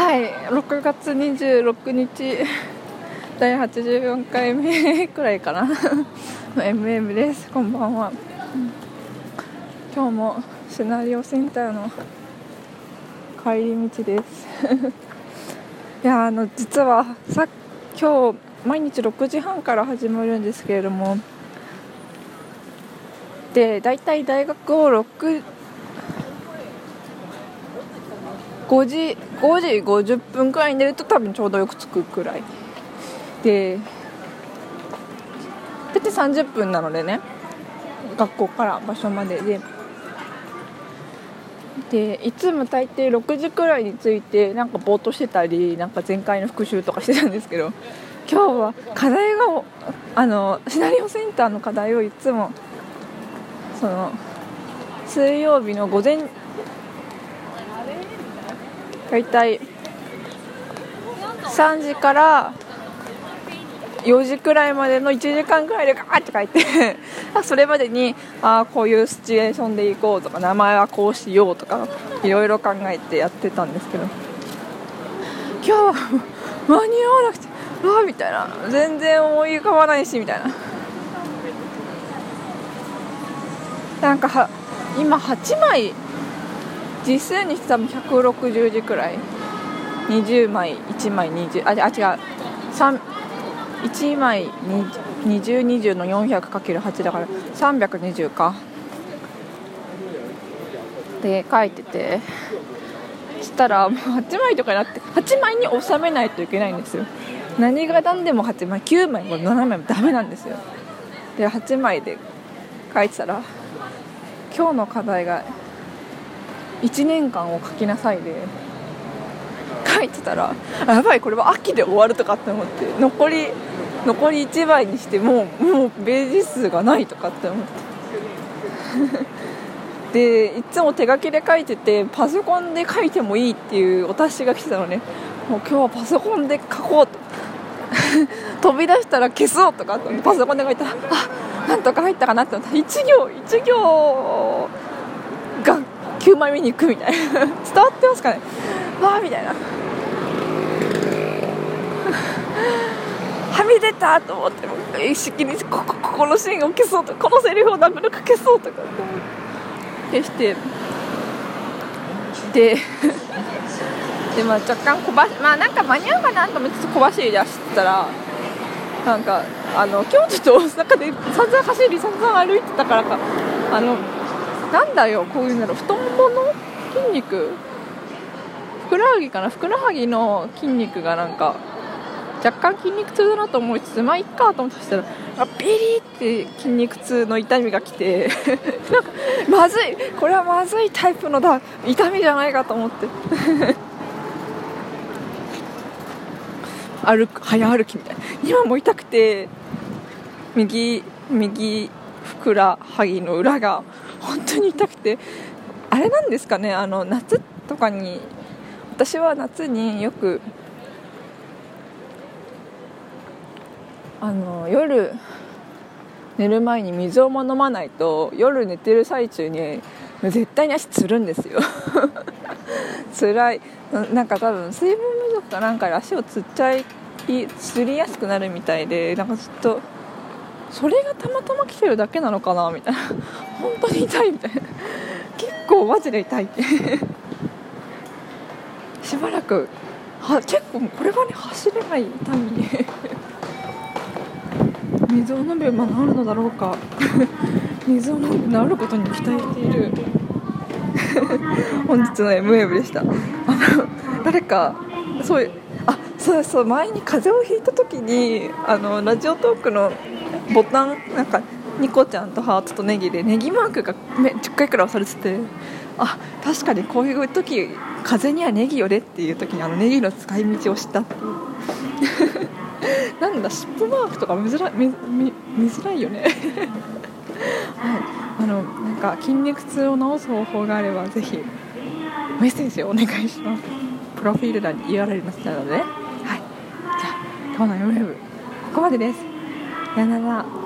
はい。6月26日。第84回目 くらいかな。の MM です。こんばんは、今日もシナリオセンターの帰り道です。いやあの実はさ今日毎日6時半から始まるんですけれども。で大体大学を6 5時5時50分くらいに寝ると多分ちょうどよく着くくらい。で大体30分なのでね。学校から場所までで。でいつも大抵6時くらいに着いてなんかぼーっとしてたりなんか前回の復習とかしてたんですけど今日は課題があのシナリオセンターの課題をいつもその水曜日の午前大体3時から4時くらいまでの1時間くらいでガーって書いてそれまでにあこういうシチュエーションで行こうとか名前はこうしようとかいろいろ考えてやってたんですけど。今日は 間に合わなくてああみたいな。全然思い浮かばないしみたいな。なんかは今8枚実数にして多分160字くらい。20枚1枚20ああ違う。1枚2020の 400×8 だから320か。で書いてて。したらもう8枚とかになって8枚に収めないといけないんですよ。何が何でも8枚9枚も7枚もダメなんですよ。で8枚で書いてたら今日の課題が1年間を書きなさいで。書いてたらやばいこれは秋で終わるとかって思って残り残り1枚にしてもうもうページ数がないとかって思って。でいつも手書きで書いててパソコンで書いてもいいっていうお達しが来てたのね。もう今日はパソコンで書こうと。飛び出したら消そうとかってパソコンで書いたらあなんとか入ったかなって思った。1行1行。9枚目に行くみたいな伝わってますかねわあみたいなはみ出たと思って意識にここここのシーンを消そうとこのセリフをなるべく消そうとか消してででまあ若干小走まあなんか間に合うかなと思って小走り出してたらなんかあの京都と大阪で散々走り散々歩いてたからかあのなんだよこういうの。太ももの筋肉。ふくらはぎかな？ふくらはぎの筋肉がなんか若干筋肉痛だなと思いつつまあいっかと思ってたらあビリって筋肉痛の痛みが来て。なんかまずい。これはまずいタイプのだ痛みじゃないかと思って。歩く早歩きみたいな。今も痛くて右右ふくらはぎの裏が本当に痛くて。あれなんですかね。あの夏とかに私は夏によくあの夜寝る前に水をも飲まないと夜寝てる最中に絶対に足つるんですよ。辛い。なんか多分水分不足かなんかで足をつっちゃいつりやすくなるみたいでなんかずっとそれがたまたま来てるだけなのかなみたいな。本当に痛いみたいな。結構マジで痛い。っ てしばらくは結構これはね走れない痛み 水を飲めば治るのだろうか。水を飲んで治ることに期待している。本日の M ウェブでした。あの誰かそういうあそうそう前に風邪をひいた時にあのラジオトークのボタンなんかニコちゃんとハートとネギでネギマークが10回くらい押されててあ確かにこういう時風にはネギよれっていう時にあのネギの使い道を知ったっていう。なんだ尻尾マークとか見づらい見見見づらいよね。はい。あのなんか筋肉痛を治す方法があればぜひメッセージをお願いします。プロフィール欄に URL 載せたので、ね、はい。じゃあ今日の m ムここまでです。さよなら。